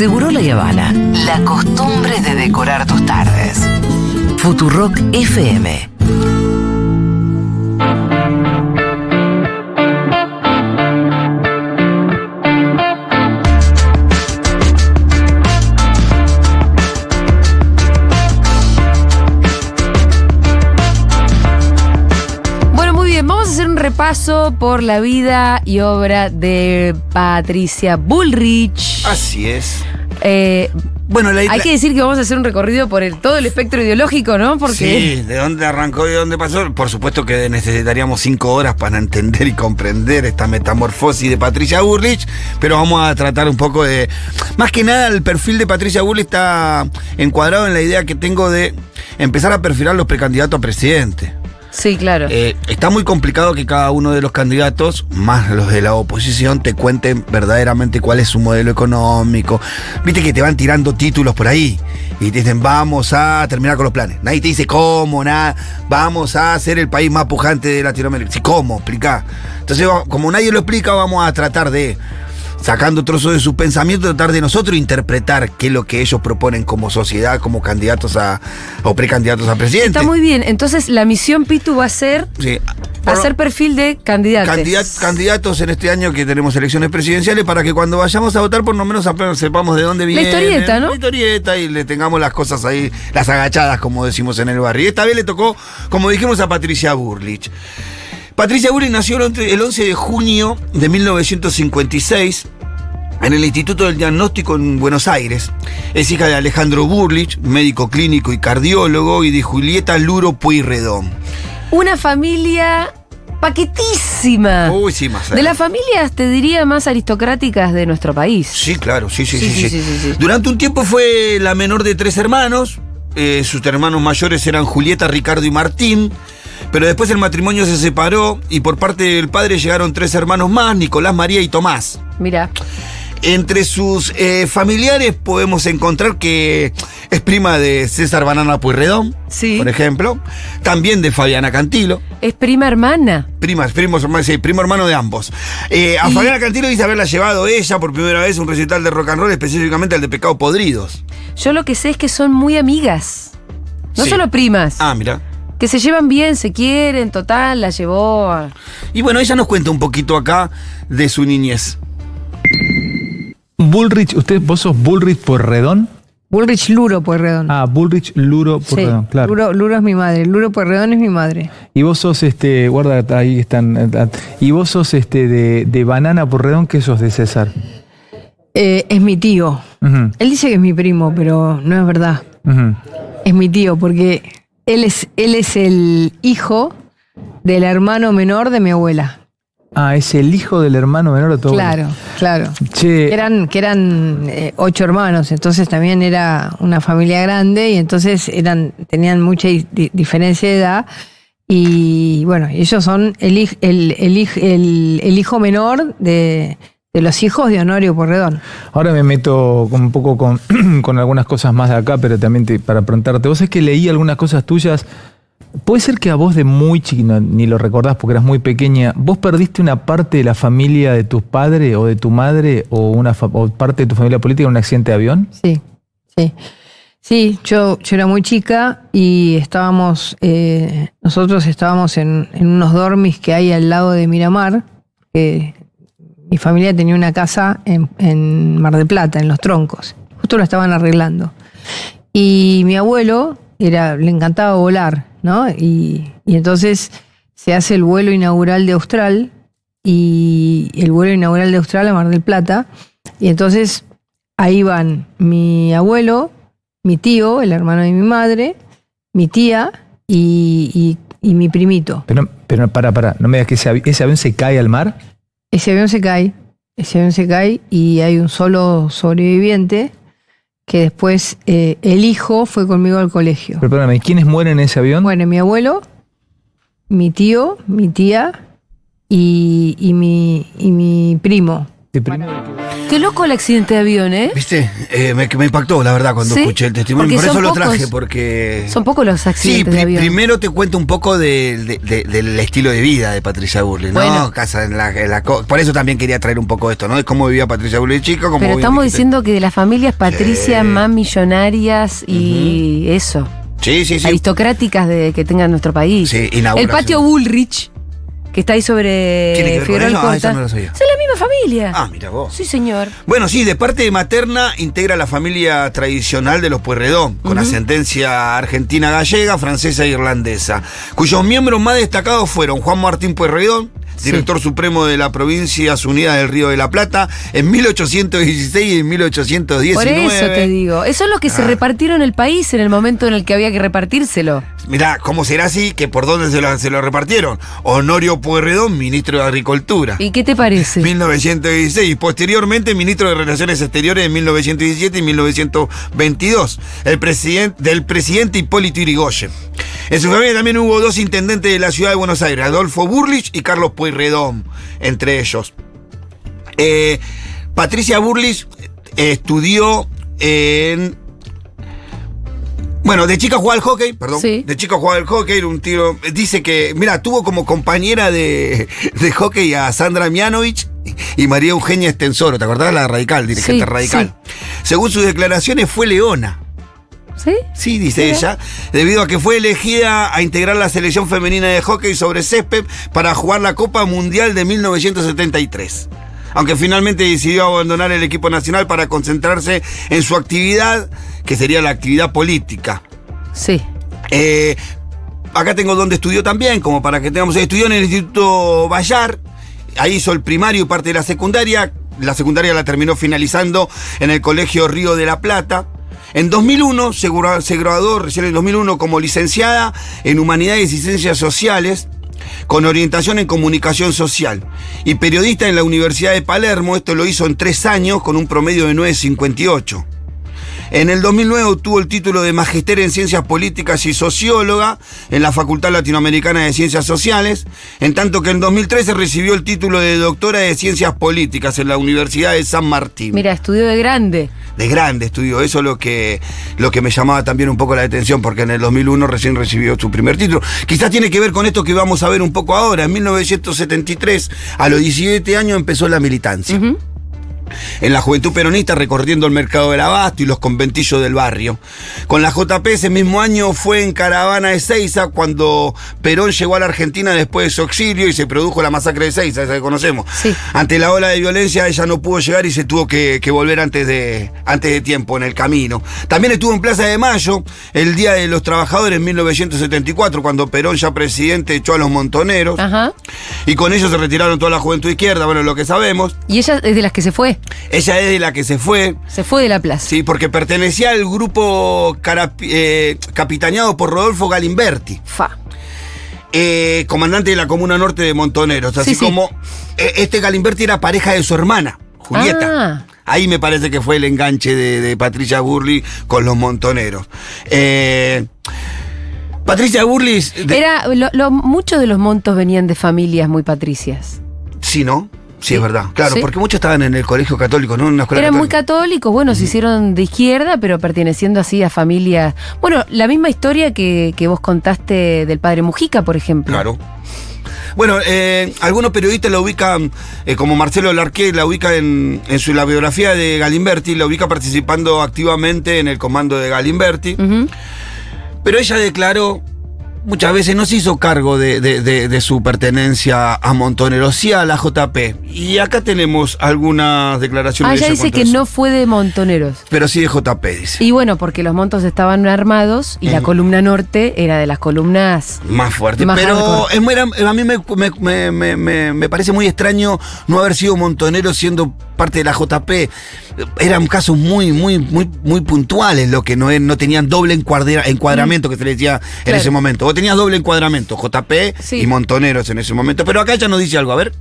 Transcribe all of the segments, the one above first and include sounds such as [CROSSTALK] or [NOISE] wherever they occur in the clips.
Seguro La Habana. La costumbre de decorar tus tardes. Futurock FM. Bueno, muy bien, vamos a hacer un repaso por la vida y obra de Patricia Bullrich. Así es. Eh, Bueno, la, hay la- que decir que vamos a hacer un recorrido por el, todo el espectro ideológico, ¿no? Porque Sí, de dónde arrancó y de dónde pasó. Por supuesto que necesitaríamos cinco horas para entender y comprender esta metamorfosis de Patricia Burlich, pero vamos a tratar un poco de. Más que nada, el perfil de Patricia Burlich está encuadrado en la idea que tengo de empezar a perfilar los precandidatos a presidente. Sí, claro. Eh, está muy complicado que cada uno de los candidatos, más los de la oposición, te cuenten verdaderamente cuál es su modelo económico. Viste que te van tirando títulos por ahí y te dicen, vamos a terminar con los planes. Nadie te dice cómo, nada. Vamos a ser el país más pujante de Latinoamérica. Sí, ¿cómo? Explica. Entonces, como nadie lo explica, vamos a tratar de, sacando trozos de su pensamiento, tratar de nosotros interpretar qué es lo que ellos proponen como sociedad, como candidatos a, o precandidatos a presidente. Está muy bien. Entonces, la misión Pitu va a ser Sí. hacer perfil de candidatos. Candidat- candidatos en este año que tenemos elecciones presidenciales para que cuando vayamos a votar por lo menos sepamos de dónde viene. historieta, ¿no? La historieta y le tengamos las cosas ahí, las agachadas, como decimos en el barrio. Y esta vez le tocó, como dijimos, a Patricia Burlich. Patricia Burlich nació el once- el 11 de junio de 1956 en el Instituto del Diagnóstico en Buenos Aires. Es hija de Alejandro Burlich, médico clínico y cardiólogo, y de Julieta Luro Pueyrredón. Una familia paquetísima. Uy, sí, más de las familias, te diría, más aristocráticas de nuestro país. Sí, claro, sí, sí, sí. Durante un tiempo fue la menor de tres hermanos. Eh, sus hermanos mayores eran Julieta, Ricardo y Martín. Pero después el matrimonio se separó y por parte del padre llegaron tres hermanos más, Nicolás, María y Tomás. Mira, Entre sus eh, familiares podemos encontrar que es prima de César Banana Pueyrredón, Sí. por ejemplo. También de Fabiana Cantilo. es prima hermana. Primas, primos, hermanos, sí, primo hermano de ambos. Eh, a Y- Fabiana Cantilo dice haberla llevado ella por primera vez a un recital de rock and roll, específicamente al de Pecado Podridos. Yo lo que sé es que son muy amigas. No Sí. solo primas. Ah, mira. Que se llevan bien, se quieren, total, la llevó a... Y bueno, ella nos cuenta un poquito acá de su niñez. Bullrich, ¿usted, vos sos Bullrich por redón? Bullrich Luro Pueyrredón. Ah, Bullrich Luro por sí, redón, claro. Luro, Luro es mi madre. Luro Pueyrredón es mi madre. Y vos sos este, guarda, ahí están. eh, Y vos sos este de, de banana por redón, ¿qué sos de César? Eh, es mi tío. Él dice que es mi primo, pero no es verdad. Es mi tío, porque él es, él es el hijo del hermano menor de mi abuela. Ah, es el hijo del hermano menor de abuelo. Claro, claro. Che, Que eran, que eran eh, ocho hermanos, entonces también era una familia grande y entonces eran, tenían mucha di- di- diferencia de edad. Y bueno, ellos son el, el- el hijo menor de, de los hijos de Honorio Porredón. ahora me meto un poco con, [CLEARS THROAT] con algunas cosas más de acá, pero también te- para preguntarte. Vos es que leí algunas cosas tuyas. Puede ser que a vos de muy chiquita, ni lo recordás porque eras muy pequeña, vos perdiste una parte de la familia de tus padres o de tu madre o una o parte de tu familia política en un accidente de avión. Sí, sí. Sí, yo, yo era muy chica y estábamos, eh, nosotros estábamos en, en unos dormis que hay al lado de Miramar, que mi familia tenía una casa en, Mar del Plata, en Los Troncos. Justo lo estaban arreglando. Y mi abuelo era, le encantaba volar, ¿no? Y, entonces se hace el vuelo inaugural de Austral y el vuelo inaugural de Austral a Mar del Plata. Y entonces ahí van mi abuelo, mi tío, el hermano de mi madre, mi tía y, mi primito. Pero, pero para, para, no me digas que ese avión se cae al mar. Ese avión se cae, ese avión se cae y hay un solo sobreviviente que después eh, el hijo fue conmigo al colegio. Pero perdóname, ¿quiénes mueren en ese avión? Bueno, mi abuelo, mi tío, mi tía y, y mi, y mi primo. De primero que- Qué loco el accidente de avión, ¿eh? ¿Viste? Eh, me, me impactó, la verdad, cuando Sí, escuché el testimonio. porque Por eso son lo pocos. traje, porque. Son pocos los Sí, accidentes de avión. primero te cuento un poco de- de- de- del estilo de vida de Patricia Burley, ¿no? Bueno. Casa en la, en la co- por eso también quería traer un poco esto, ¿no? De cómo vivía Patricia Burley de chico, cómo Pero estamos diciendo que de las familias Patricia Sí. más millonarias y eso, Sí, sí, sí. aristocráticas de que tenga nuestro país. Sí, el patio Bullrich, que está ahí sobre ¿Tiene que ver con eso? Ah, Alcorta. no lo sabía. Es la misma familia. Ah, mira vos. Sí, señor. Bueno, sí, de parte materna integra la familia tradicional de los Pueyrredón, con ascendencia argentina gallega, francesa e irlandesa, cuyos miembros más destacados fueron Juan Martín Pueyrredón, director supremo de la Provincias Unidas del Río de la Plata, en 1816 y en 1819. Por eso te digo. Esos son los que se Ah. repartieron el país en el momento en el que había que repartírselo. Mirá, ¿cómo será así? Que por dónde se lo, se lo repartieron. Honorio Pueyrredón, ministro de Agricultura. ¿Y qué te parece? 1916. Posteriormente, ministro de Relaciones Exteriores en 1917 y 1922. El presidente, del presidente Hipólito Yrigoyen. En su familia también hubo dos intendentes de la ciudad de Buenos Aires, Adolfo Burlich y Carlos Pueyrredón, entre ellos. Eh, Patricia Burlich eh, estudió en. Bueno, de chica jugaba al hockey, perdón. Sí. De chica jugaba al hockey, un tiro. Dice que, mira, tuvo como compañera de, de hockey a Sandra Mianovich y María Eugenia Estensoro. ¿Te acordás? La radical, dirigente Sí, radical. Según sus declaraciones, fue leona. ¿Sí? Sí, dice ella, debido a que fue elegida a integrar la selección femenina de hockey sobre césped para jugar la Copa Mundial de 1973. Aunque finalmente decidió abandonar el equipo nacional para concentrarse en su actividad, que sería la actividad política. Sí. Eh, acá tengo donde estudió también, como para que tengamos. Estudió en el Instituto Bayar, ahí hizo el primario y parte de la secundaria. La secundaria la terminó finalizando en el Colegio Río de la Plata. En 2001 se gra- se graduó recién en 2001 como licenciada en Humanidades y Ciencias Sociales con orientación en comunicación social y periodista en la Universidad de Palermo. Esto lo hizo en tres años con un promedio de 958. En el 2009 obtuvo el título de Magister en Ciencias Políticas y Socióloga en la Facultad Latinoamericana de Ciencias Sociales, en tanto que en 2013 recibió el título de Doctora de Ciencias Políticas en la Universidad de San Martín. Mira, estudió de grande. De grande estudió, eso es lo que, lo que me llamaba también un poco la atención, porque en el 2001 recién recibió su primer título. Quizás tiene que ver con esto que vamos a ver un poco ahora. En 1973, a los 17 años, empezó la militancia en la juventud peronista recorriendo el mercado del abasto y los conventillos del barrio. Con la JP ese mismo año fue en caravana de Seiza cuando Perón llegó a la Argentina después de su exilio y se produjo la masacre de Seiza, esa que conocemos. Sí. Ante la ola de violencia ella no pudo llegar y se tuvo que, que volver antes de, antes de tiempo en el camino. También estuvo en Plaza de Mayo el Día de los Trabajadores en 1974 cuando Perón ya presidente echó a los montoneros Ajá. y con ellos se retiraron toda la juventud izquierda, bueno, lo que sabemos. Y ella es de las que se fue. Ella es de la que se fue, Se fue de la plaza. sí, porque pertenecía al grupo eh, capitaneado por Rodolfo Galimberti, Fa. eh, comandante de la Comuna Norte de Montoneros. Así Sí, sí. como eh, este Galimberti era pareja de su hermana, Julieta. Ah. Ahí me parece que fue el enganche de, de Patricia Burley con los montoneros. Eh, Patricia Burley. de- Era, lo- lo- muchos de los montos venían de familias muy patricias. Sí, ¿no? Sí, Sí. es verdad. Claro, Sí. porque muchos estaban en el colegio católico, ¿no? En una escuela Eran muy católicos, bueno, se hicieron de izquierda, pero perteneciendo así a familias. Bueno, la misma historia que, que vos contaste del padre Mujica, por ejemplo. Claro. Bueno, eh, algunos periodistas la ubican, eh, como Marcelo Larqué, la ubica en, en su la biografía de Galimberti, la ubica participando activamente en el comando de Galimberti. Pero ella declaró, muchas veces no se hizo cargo de, de- de- de su pertenencia a Montoneros, sí a la JP. Y acá tenemos algunas declaraciones Ah, de dice que eso. no fue de montoneros. Pero sí de JP, dice. Y bueno, porque los montos estaban armados y la columna norte era de las columnas. Más fuerte. Más pero es a mí me- me parece muy extraño no haber sido montonero siendo parte de la JP. Eran casos muy, muy, muy, muy puntuales lo que no, no tenían doble encuadra- encuadramiento que se le decía en Claro. ese momento. Vos tenías doble encuadramiento, JP Sí. y montoneros en ese momento. Pero acá ya nos dice algo, a ver.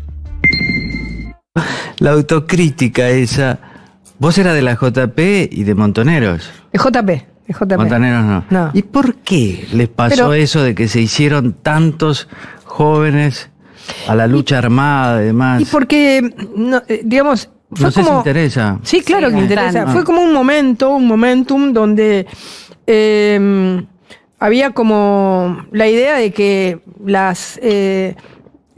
La autocrítica esa. Vos eras de la JP y de Montoneros. Es JP. Es JP. Montoneros no. No. ¿Y por qué les pasó Pero- eso de que se hicieron tantos jóvenes a la lucha armada y demás? Y porque, no, eh, digamos, fue No sé si como- interesa. Sí, claro Sí, que interesa. Fue como un momento, un momentum donde eh, había como la idea de que las, eh,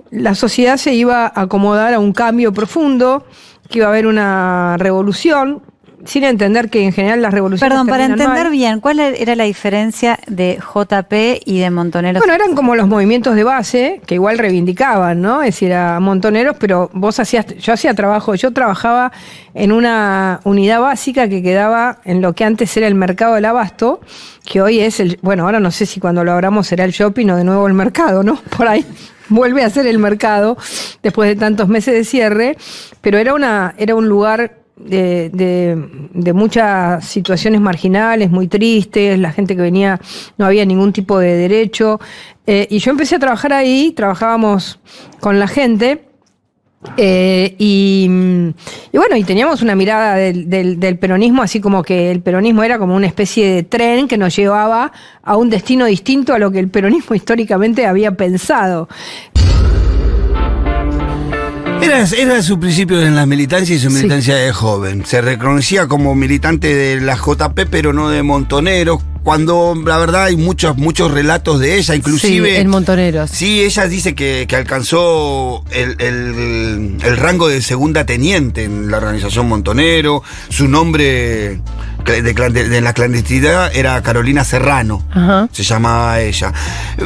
la sociedad se iba a acomodar a un cambio profundo, que iba a haber una revolución, sin entender que en general las revoluciones. Perdón, para entender mal. bien, ¿cuál era la diferencia de JP y de Montoneros? Bueno, eran como los movimientos de base que igual reivindicaban, ¿no? Es decir, a montoneros, pero vos hacías, yo hacía trabajo, yo trabajaba en una unidad básica que quedaba en lo que antes era el mercado del abasto, que hoy es el, bueno, ahora no sé si cuando lo abramos será el shopping o de nuevo el mercado, ¿no? [LAUGHS] Por ahí vuelve a ser el mercado después de tantos meses de cierre, pero era una, era un lugar de, de- muchas situaciones marginales, muy tristes, la gente que venía no había ningún tipo de derecho. Eh, y yo empecé a trabajar ahí, trabajábamos con la gente. eh, y, bueno, y teníamos una mirada del- del peronismo, así como que el peronismo era como una especie de tren que nos llevaba a un destino distinto a lo que el peronismo históricamente había pensado. Era, era su principio en la militancia y su Sí. militancia de joven. Se reconocía como militante de la JP, pero no de Montoneros. Cuando la verdad hay muchos, muchos relatos de ella, inclusive. Sí, en Montoneros. Sí, ella dice que, que alcanzó el, el- el rango de segunda teniente en la organización Montonero. Su nombre de la clandestinidad era Carolina Serrano, Ajá. se llamaba ella.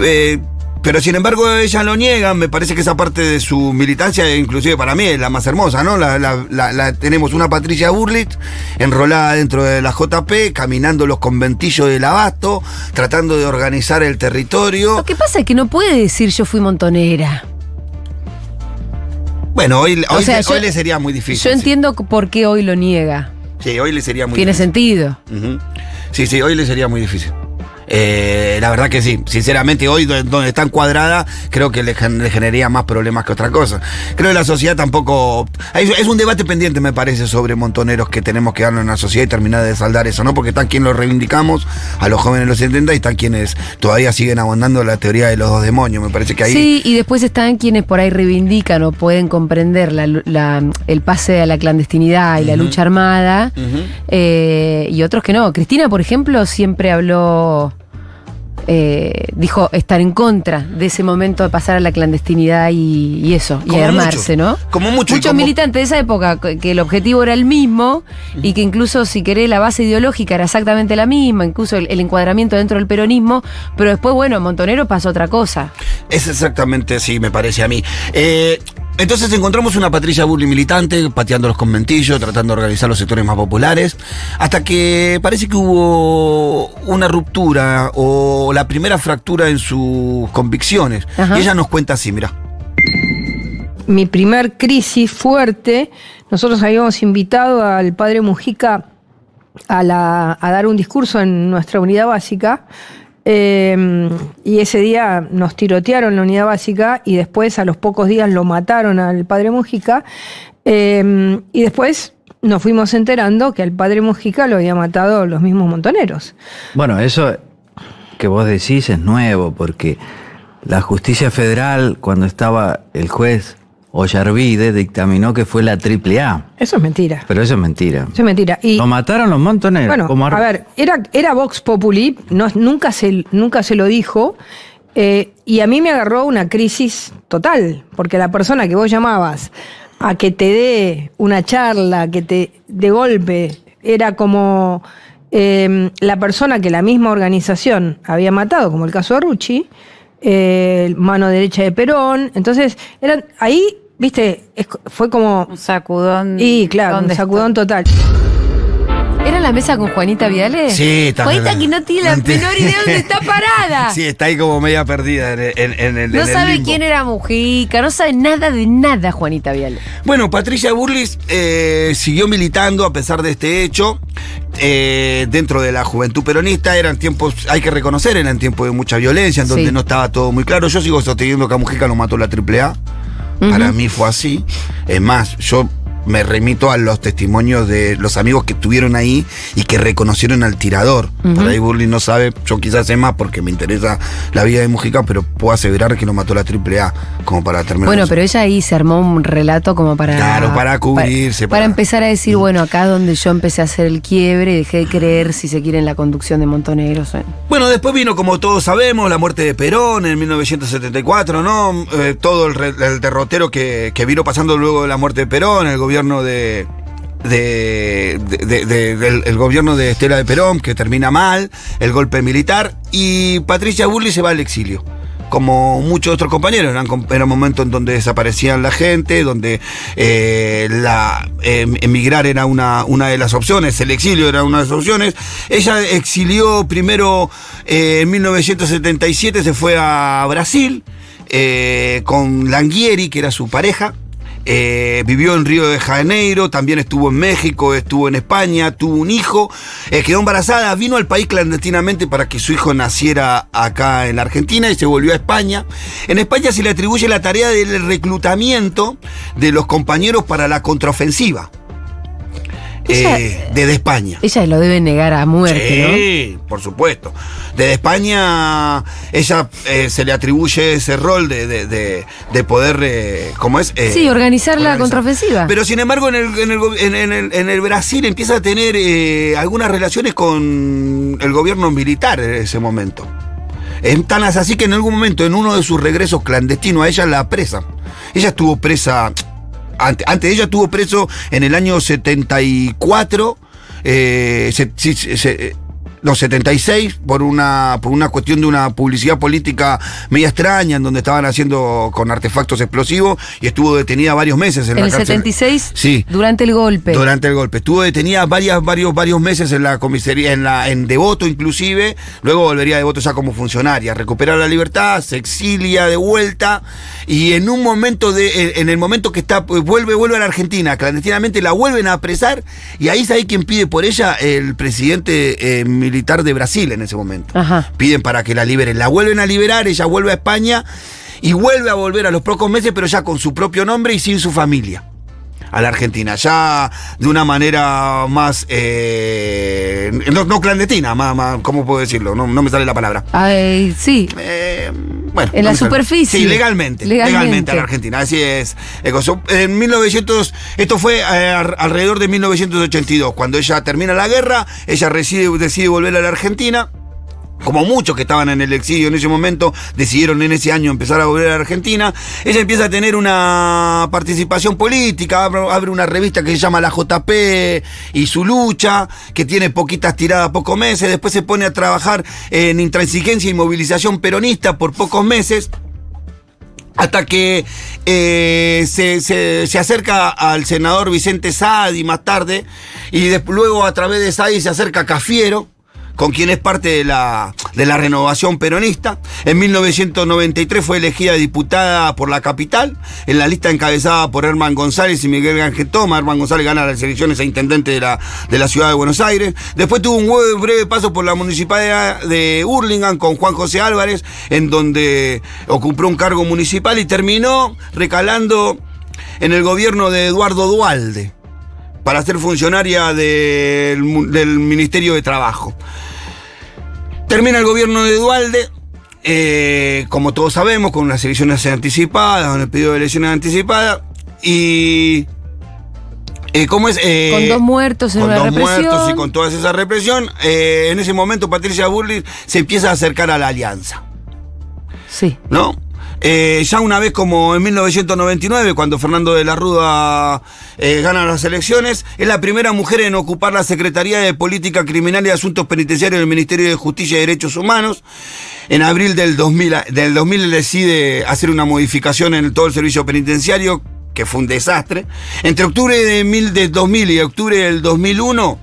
Eh, pero sin embargo ella lo niega, me parece que esa parte de su militancia, inclusive para mí, es la más hermosa, ¿no? La, la- la- la- tenemos una Patricia Burlit enrolada dentro de la JP, caminando los conventillos del abasto, tratando de organizar el territorio. Lo que pasa es que no puede decir yo fui montonera. Bueno, hoy, O hoy, sea, hoy yo- le sería muy difícil. Yo sí. entiendo por qué hoy lo niega. Sí, hoy le sería muy Tiene difícil. sentido. Ujú. Sí, sí, hoy le sería muy difícil. Eh, la verdad que sí, sinceramente hoy do- donde está encuadrada creo que le, le generaría más problemas que otra cosa. Creo que la sociedad tampoco... Es, un debate pendiente me parece sobre montoneros que tenemos que darnos en la sociedad y terminar de saldar eso, ¿no? Porque están quienes lo reivindicamos a los jóvenes de los 70 y están quienes todavía siguen abandonando la teoría de los dos demonios. Me parece que ahí... Sí, y después están quienes por ahí reivindican o pueden comprender la lu- la- el pase a la clandestinidad y la lucha armada, eh, y otros que no. Cristina, por ejemplo, siempre habló, eh, dijo estar en contra de ese momento de pasar a la clandestinidad y, y eso, y armarse, mucho. ¿no? Como mucho Muchos como- militantes de esa época, que que el objetivo era el mismo y que incluso, si querés, la base ideológica era exactamente la misma, incluso el, el encuadramiento dentro del peronismo, pero después, bueno, Montonero pasó otra cosa. Es exactamente así, me parece a mí. Eh, entonces encontramos una Patricia Burley militante, pateando los conventillos, tratando de organizar los sectores más populares, hasta que parece que hubo una ruptura o la primera fractura en sus convicciones. Ajá. Y ella nos cuenta así, mira. mi primer crisis fuerte, nosotros habíamos invitado al padre Mujica a, la- a dar un discurso en nuestra unidad básica. Eh, y ese día nos tirotearon la unidad básica y después a los pocos días lo mataron al padre Mujica. eh, y después nos fuimos enterando que al padre Mujica lo había matado los mismos montoneros. Bueno, eso que vos decís es nuevo, porque la justicia federal, cuando estaba el juez Ollarvide, dictaminó que fue la triple A. Eso es mentira. Pero eso es mentira. Eso es mentira. Y, Lo mataron los montoneros. Bueno, como a ver, era, era Vox Populi, no, nunca, se, nunca se lo dijo, eh, y a mí me agarró una crisis total, porque la persona que vos llamabas a que te dé una charla, que te de golpe, era como eh, la persona que la misma organización había matado, como el caso de Rucci, eh, mano derecha de Perón, entonces eran ahí, viste, es- fue como... Un sacudón. Y claro, un ¿Dónde sacudón total. ¿Era la mesa con Juanita Viale? Sí, está- Juanita que no tiene la [LAUGHS] menor idea dónde está parada. Sí, está ahí como media perdida en, en- en el no en el sabe limbo. quién era Mujica, no sabe nada de nada Juanita Viale. Bueno, Patricia Burlis eh, siguió militando a pesar de este hecho. eh, dentro de la juventud peronista eran tiempos, hay que reconocer, eran tiempos de mucha violencia, en donde Sí. no estaba todo muy claro. Yo sigo sosteniendo que a Mujica lo mató la AAA. Para mí fue así. Es más, yo me remito a los testimonios de los amigos que estuvieron ahí y que reconocieron al tirador. Por ahí Burley no sabe, yo quizás sé más porque me interesa la vida de Mujica, pero puedo asegurar que lo mató la AAA, como para terminar. Bueno, pero ella ahí se armó un relato como para. Claro, para cubrirse, Para, para- empezar a decir, bueno, acá es donde yo empecé a hacer el quiebre y dejé de creer, si se quiere, en la conducción de Montoneros. bueno. Bueno, después vino, como todos sabemos, la muerte de Perón en 1974, ¿no? Eh, todo el derrotero que, que vino pasando luego de la muerte de Perón, el gobierno el gobierno de Estela de Perón, que termina mal, el golpe militar, y Patricia Burley se va al exilio. Como muchos otros compañeros, era un momento en donde desaparecían la gente, donde eh, eh, emigrar era una, una de las opciones, el exilio era una de las opciones. Ella exilió primero eh, en 1977, se fue a Brasil eh, con Langhieri, que era su pareja. Eh, vivió en Río de Janeiro, también estuvo en México, estuvo en España, tuvo un hijo, eh, quedó embarazada, vino al país clandestinamente para que su hijo naciera acá en la Argentina y se volvió a España. En España se le atribuye la tarea del reclutamiento de los compañeros para la contraofensiva Ella- eh, desde España. Ella lo debe negar a muerte, Sí, por supuesto. Desde España, ella eh, se le atribuye ese rol de, de- de- de poder, eh, ¿cómo es? Eh, Sí, organizar la contraofensiva. Pero sin embargo, en el, en el en- el- en el Brasil empieza a tener algunas relaciones con el gobierno militar en ese momento. Es tan así que en algún momento, en uno de sus regresos clandestinos, a ella la presa. Ella estuvo presa. Antes, antes ella estuvo preso en el año 74. eh, se- se- se- no, 76, por una, por una cuestión de una publicidad política media extraña, en donde estaban haciendo con artefactos explosivos, y estuvo detenida varios meses en, En la el cárcel. 76, Sí. durante el golpe. Durante el golpe. Estuvo detenida varias, varios, varios meses en la comisaría, en la, en Devoto inclusive. Luego volvería a Devoto ya como funcionaria. Recupera la libertad, se exilia de vuelta. Y en un momento de, en, en el momento que está, pues, vuelve, vuelve a la Argentina, clandestinamente la vuelven a apresar. Y ahí sabe quién pide por ella, el presidente eh, militar de Brasil en ese momento. Ajá. Piden para que la liberen. La vuelven a liberar, ella vuelve a España y vuelve a volver a los pocos meses, pero ya con su propio nombre y sin su familia a la Argentina, ya de una manera más, eh, no, no clandestina, más, más- ¿cómo puedo decirlo? No, no me sale la palabra. Ay, sí. Eh, bueno, En la superficie. Sí, legalmente, Legalmente. legalmente. a la Argentina, así es. Eh, En 1900, esto fue eh, alrededor de 1982, cuando ella termina la guerra, ella reside- decide volver a la Argentina. Como muchos que estaban en el exilio en ese momento, decidieron en ese año empezar a volver a Argentina. Ella empieza a tener una participación política, abre, una revista que se llama La JP y su lucha, que tiene poquitas tiradas, pocos meses. Después se pone a trabajar en intransigencia y movilización peronista por pocos meses hasta que eh, se, se- acerca al senador Vicente Sadi más tarde, y luego a través de Sadi se acerca a Cafiero, con quien es parte de la, de la renovación peronista. En 1993 fue elegida diputada por la capital, en la lista encabezada por Herman González y Miguel Ángel Toma. Herman González gana las elecciones a intendente de la, de la ciudad de Buenos Aires. Después tuvo un breve, paso por la municipalidad de Hurlingham con Juan José Álvarez, en donde ocupó un cargo municipal y terminó recalando en el gobierno de Eduardo Dualde para ser funcionaria del, del Ministerio de Trabajo. Termina el gobierno de Dualde, eh, como todos sabemos, con unas elecciones anticipadas, con el pedido de elecciones anticipadas, y... eh, ¿Cómo es? Eh, Con dos muertos en con una dos represión. muertos y con toda esa represión, eh, en ese momento Patricia Burley se empieza a acercar a la alianza. Sí. ¿no? Eh, ya una vez como en 1999, cuando Fernando de la Rúa eh, gana las elecciones, es la primera mujer en ocupar la Secretaría de Política Criminal y Asuntos Penitenciarios del Ministerio de Justicia y Derechos Humanos. En abril del 2000, del 2000 decide hacer una modificación en todo el servicio penitenciario, que fue un desastre. Entre octubre de, mil- de 2000 y octubre del 2001,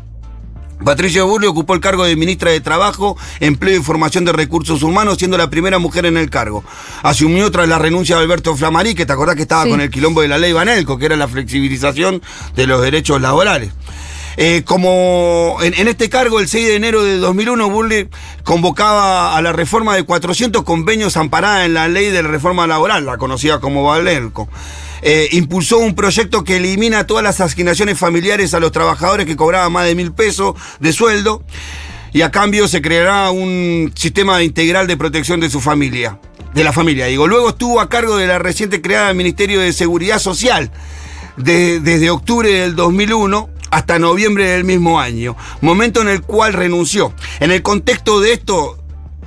Patricia Burley ocupó el cargo de ministra de Trabajo, Empleo y Formación de Recursos Humanos, siendo la primera mujer en el cargo. Asumió tras la renuncia de Alberto Flamarí, que te acordás que estaba Sí. con el quilombo de la ley Banelco, que era la flexibilización de los derechos laborales. Eh, como en, en este cargo, el 6 de enero de 2001, Burley convocaba a la reforma de 400 convenios amparada en la ley de la reforma laboral, la conocida como Banelco. Eh, impulsó un proyecto que elimina todas las asignaciones familiares a los trabajadores que cobraban más de mil pesos de sueldo y a cambio se creará un sistema integral de protección de su familia, de la familia. Digo, luego estuvo a cargo de la reciente creada Ministerio de Seguridad Social de- desde octubre del 2001 hasta noviembre del mismo año, momento en el cual renunció. En el contexto de esto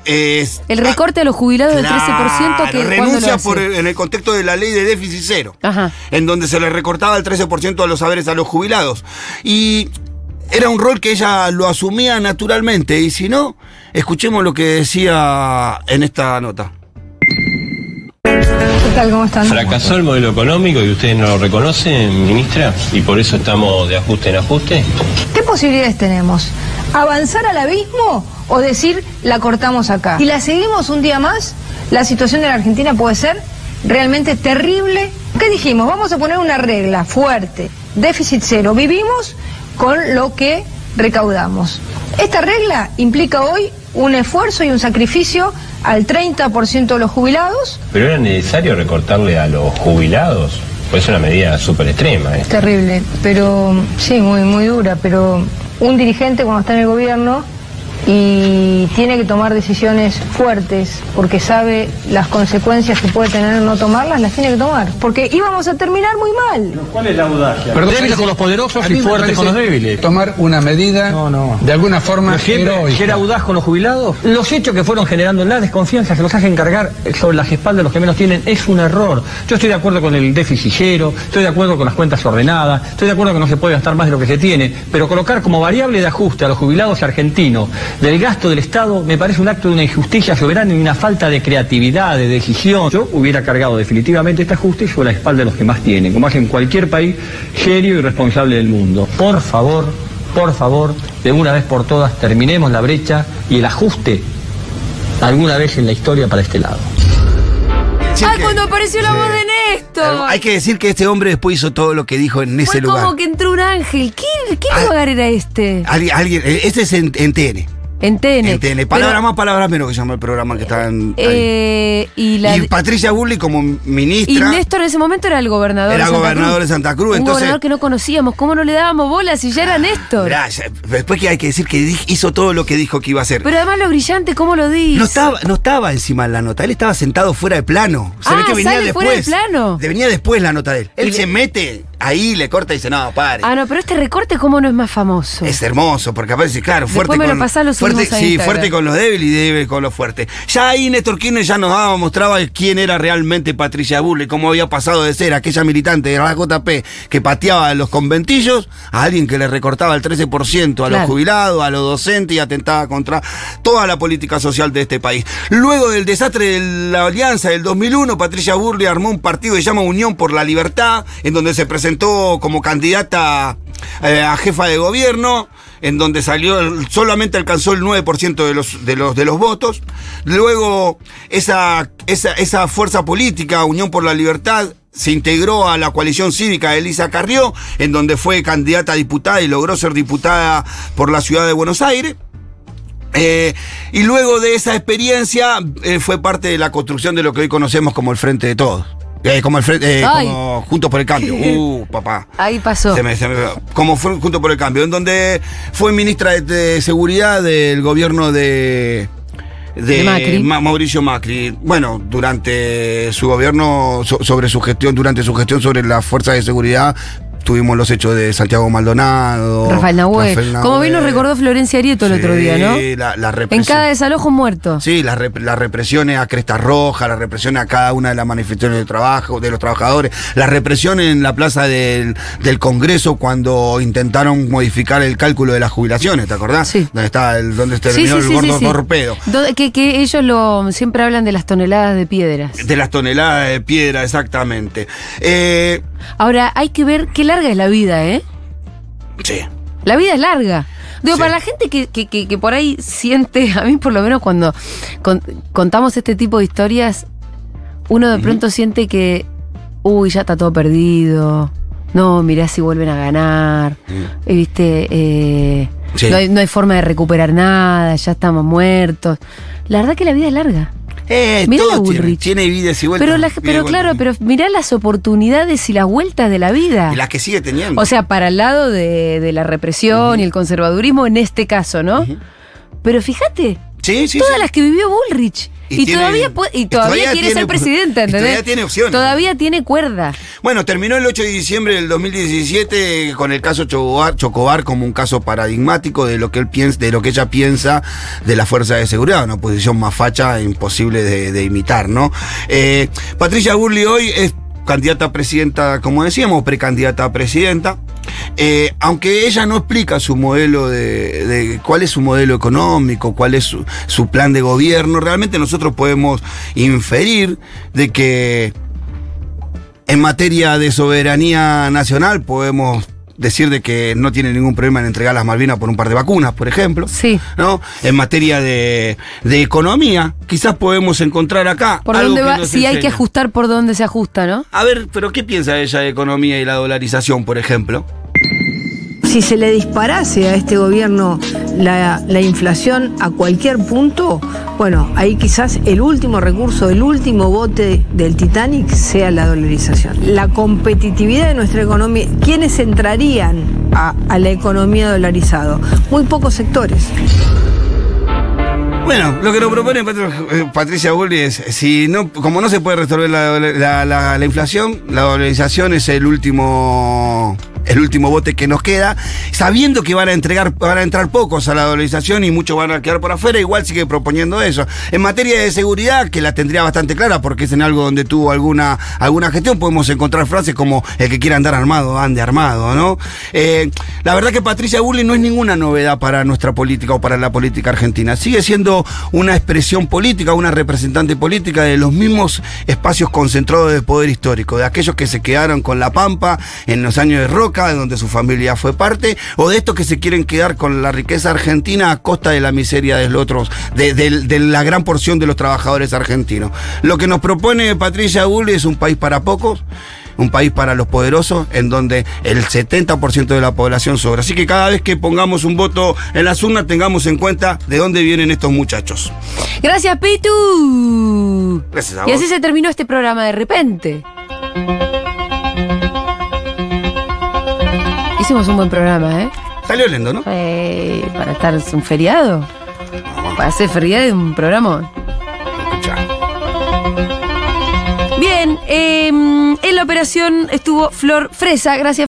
es El recorte a los jubilados del 13% que Claro, ¿cuándo lo renuncia hace? por el- en el contexto de la ley de déficit cero, Ajá. en donde se le recortaba el 13% a los saberes a los jubilados. Y era un rol que ella lo asumía naturalmente, y si no, escuchemos lo que decía en esta nota. ¿Qué tal? ¿Cómo están? Fracasó el modelo económico y ustedes no lo reconocen, ministra, y por eso estamos de ajuste en ajuste. ¿Qué posibilidades tenemos? ¿Avanzar al abismo o decir la cortamos acá? Y la seguimos un día más, la situación de la Argentina puede ser realmente terrible. ¿Qué dijimos? Vamos a poner una regla fuerte, déficit cero. Vivimos con lo que recaudamos. Esta regla implica hoy un esfuerzo y un sacrificio al 30% de los jubilados. Pero era necesario recortarle a los jubilados. Pues es una medida súper extrema. ¿eh? Terrible, pero sí, muy, muy dura, pero un dirigente cuando está en el gobierno y tiene que tomar decisiones fuertes porque sabe las consecuencias que puede tener no tomarlas, las tiene que tomar. Porque íbamos a terminar muy mal. ¿Cuál es la audacia? Perdón, Débiles con los poderosos y fuertes con los débiles. Tomar una medida No, no. de alguna forma heroica. era audaz con los jubilados. Los hechos que fueron generando la desconfianza que los hacen cargar sobre las espaldas de los que menos tienen es un error. Yo estoy de acuerdo con el déficit cero, estoy de acuerdo con las cuentas ordenadas, estoy de acuerdo que no se puede gastar más de lo que se tiene, pero colocar como variable de ajuste a los jubilados argentinos del gasto del Estado me parece un acto de una injusticia soberana y una falta de creatividad, de decisión. Yo hubiera cargado definitivamente este ajuste sobre la espalda de los que más tienen, como hace en cualquier país serio y responsable del mundo. Por favor, por favor, de una vez por todas terminemos la brecha y el ajuste alguna vez en la historia para este lado. ¡Ay, cuando apareció la sí. voz de Néstor! Hay que decir que este hombre después hizo todo lo que dijo en ese Fue lugar. como que entró un ángel. ¿Qué, qué Ah. lugar era este? Alguien, alguien- eh, este es en, en TN. En TN. En TN. Palabras más, palabras menos, que se llama el programa que está en, eh, y, la, Y Patricia Bulli como y ministra. Néstor en ese momento era el gobernador Era de Santa gobernador Cruz. de Santa Cruz, Un entonces- gobernador que no conocíamos. ¿Cómo no le dábamos bola si ya era Néstor? Mirá, después que hay que decir que hizo todo lo que dijo que iba a hacer. Pero además lo brillante, ¿cómo lo dice? No estaba, no estaba encima de la nota, él estaba sentado fuera de plano. Se Ah, ve que venía sale después. fuera de plano. Venía después la nota de él. Él Y le- se mete ahí, le corta y dice, no, pare. Ah, no, pero este recorte, ¿cómo no es más famoso? Es hermoso, porque aparece, claro, Después fuerte lo con. lo fuerte, a sí, Instagram. fuerte con los débiles y débil con los fuertes. Ya ahí Néstor Kirchner ya nos daba, mostraba quién era realmente Patricia Bulle, cómo había pasado de ser aquella militante de la JP que pateaba los conventillos a alguien que le recortaba el 13% a los jubilados, a los docentes y atentaba contra toda la política social de este país. Luego del desastre de la alianza del 2001, Patricia Burley armó un partido que se llama Unión por la Libertad, en donde se presentó como candidata eh, a jefa de gobierno, en donde salió, solamente alcanzó el 9% de los, de, los, de los votos. Luego, esa, esa, esa fuerza política, Unión por la Libertad, se integró a la coalición cívica de Elisa Carrió, en donde fue candidata a diputada y logró ser diputada por la ciudad de Buenos Aires. Eh, y luego de esa experiencia eh, fue parte de la construcción de lo que hoy conocemos como el Frente de Todos. Eh, como el Frente, eh, como Juntos por el Cambio. [LAUGHS] Uh, papá. Ahí pasó. Se me- se me- como fue Juntos por el Cambio, en donde fue ministra de, de Seguridad del gobierno de, De Macri. Ma- Mauricio Macri. Bueno, durante su gobierno, so- sobre su gestión, durante su gestión sobre las fuerzas de seguridad, tuvimos los hechos de Santiago Maldonado. Rafael Nahuel. Rafael Como bien nos recordó Florencia Arieto el otro día, ¿no? La, la En represión. cada desalojo muerto. Sí, las rep- las represiones a Cresta Roja, las represiones a cada una de las manifestaciones de trabajo, de los trabajadores, la represión en la plaza del, del Congreso cuando intentaron modificar el cálculo de las jubilaciones, ¿te acordás? Sí. Donde está el, donde terminó sí, el gordo torpedo. Do- Que, que ellos lo siempre hablan de las toneladas de piedras. De las toneladas de piedra, exactamente. Eh, Ahora, hay que ver qué larga es la vida, ¿eh? sí. La vida es larga. Digo, Sí. para la gente que, que- que- que por ahí siente, [LAUGHS] a mí por lo menos cuando con- contamos este tipo de historias, uno de pronto siente que, uy, ya está todo perdido. No, mirá si vuelven a ganar. Eh, Viste, Eh, Sí. no, hay, no hay forma de recuperar nada, ya estamos muertos. La verdad que la vida es larga. Eh, Mirá todo tiene, tiene vidas y vueltas. Pero, la- pero vueltas. claro, pero mirá las oportunidades y las vueltas de la vida. Y las que sigue teniendo. O sea, para el lado de, de la represión y el conservadurismo en este caso, ¿no? Pero fíjate, sí, sí, todas sí. las que vivió Bullrich. Y Y, tiene- todavía, pu- y y todavía, todavía quiere tiene- ser presidente, ¿entendés? todavía tiene opciones. Todavía tiene cuerda. Bueno, terminó el 8 de diciembre del 2017 con el caso Chocobar, Chocobar como un caso paradigmático de lo que él piensa, de lo que ella piensa de la fuerza de seguridad, una posición más facha e imposible de, de imitar, ¿no? Eh, Patricia Burley hoy es candidata a presidenta, como decíamos, precandidata a presidenta. Eh, aunque ella no explica su modelo de, de- cuál es su modelo económico, cuál es su, su plan de gobierno, realmente nosotros podemos inferir de que en materia de soberanía nacional podemos decir de que no tiene ningún problema en entregar las Malvinas por un par de vacunas, por ejemplo. Sí. ¿no? En materia de, de economía, quizás podemos encontrar acá. ¿Por algo dónde que va? Si hay que ajustar, ¿por dónde se ajusta, no? A ver, pero ¿qué piensa ella de economía y la dolarización, por ejemplo? Si se le disparase a este gobierno la, la inflación a cualquier punto, bueno, ahí quizás el último recurso, el último bote del Titanic sea la dolarización. La competitividad de nuestra economía, ¿quiénes entrarían a, la economía dolarizado? Muy pocos sectores. Bueno, lo que nos propone eh, Patricia Bulli es, si no, como no se puede resolver la- la inflación, la dolarización es el último el último bote que nos queda, sabiendo que van a entregar, van a entrar pocos a la dolarización y muchos van a quedar por afuera, igual sigue proponiendo eso. En materia de seguridad, que la tendría bastante clara, porque es en algo donde tuvo alguna, alguna gestión, podemos encontrar frases como el que quiera andar armado, ande armado, ¿no? Eh, la verdad que Patricia Bulli no es ninguna novedad para nuestra política o para la política argentina. Sigue siendo una expresión política, una representante política de los mismos espacios concentrados de poder histórico, de aquellos que se quedaron con la Pampa en los años de De donde su familia fue parte, o de estos que se quieren quedar con la riqueza argentina a costa de la miseria de los otros, de, de- de la gran porción de los trabajadores argentinos. Lo que nos propone Patricia Bulli es un país para pocos un país para los poderosos, en donde el 70% de la población sobra. Así que cada vez que pongamos un voto en las urnas, tengamos en cuenta de dónde vienen estos muchachos. Gracias, Pitu. Gracias a Y así se terminó este programa de repente. Hicimos un buen programa, ¿eh? Salió lindo, ¿no? Eh, para estar un feriado. Para ser feriado de un programa. Escuchá. Bien, eh, en la operación estuvo Flor Fresa. Gracias.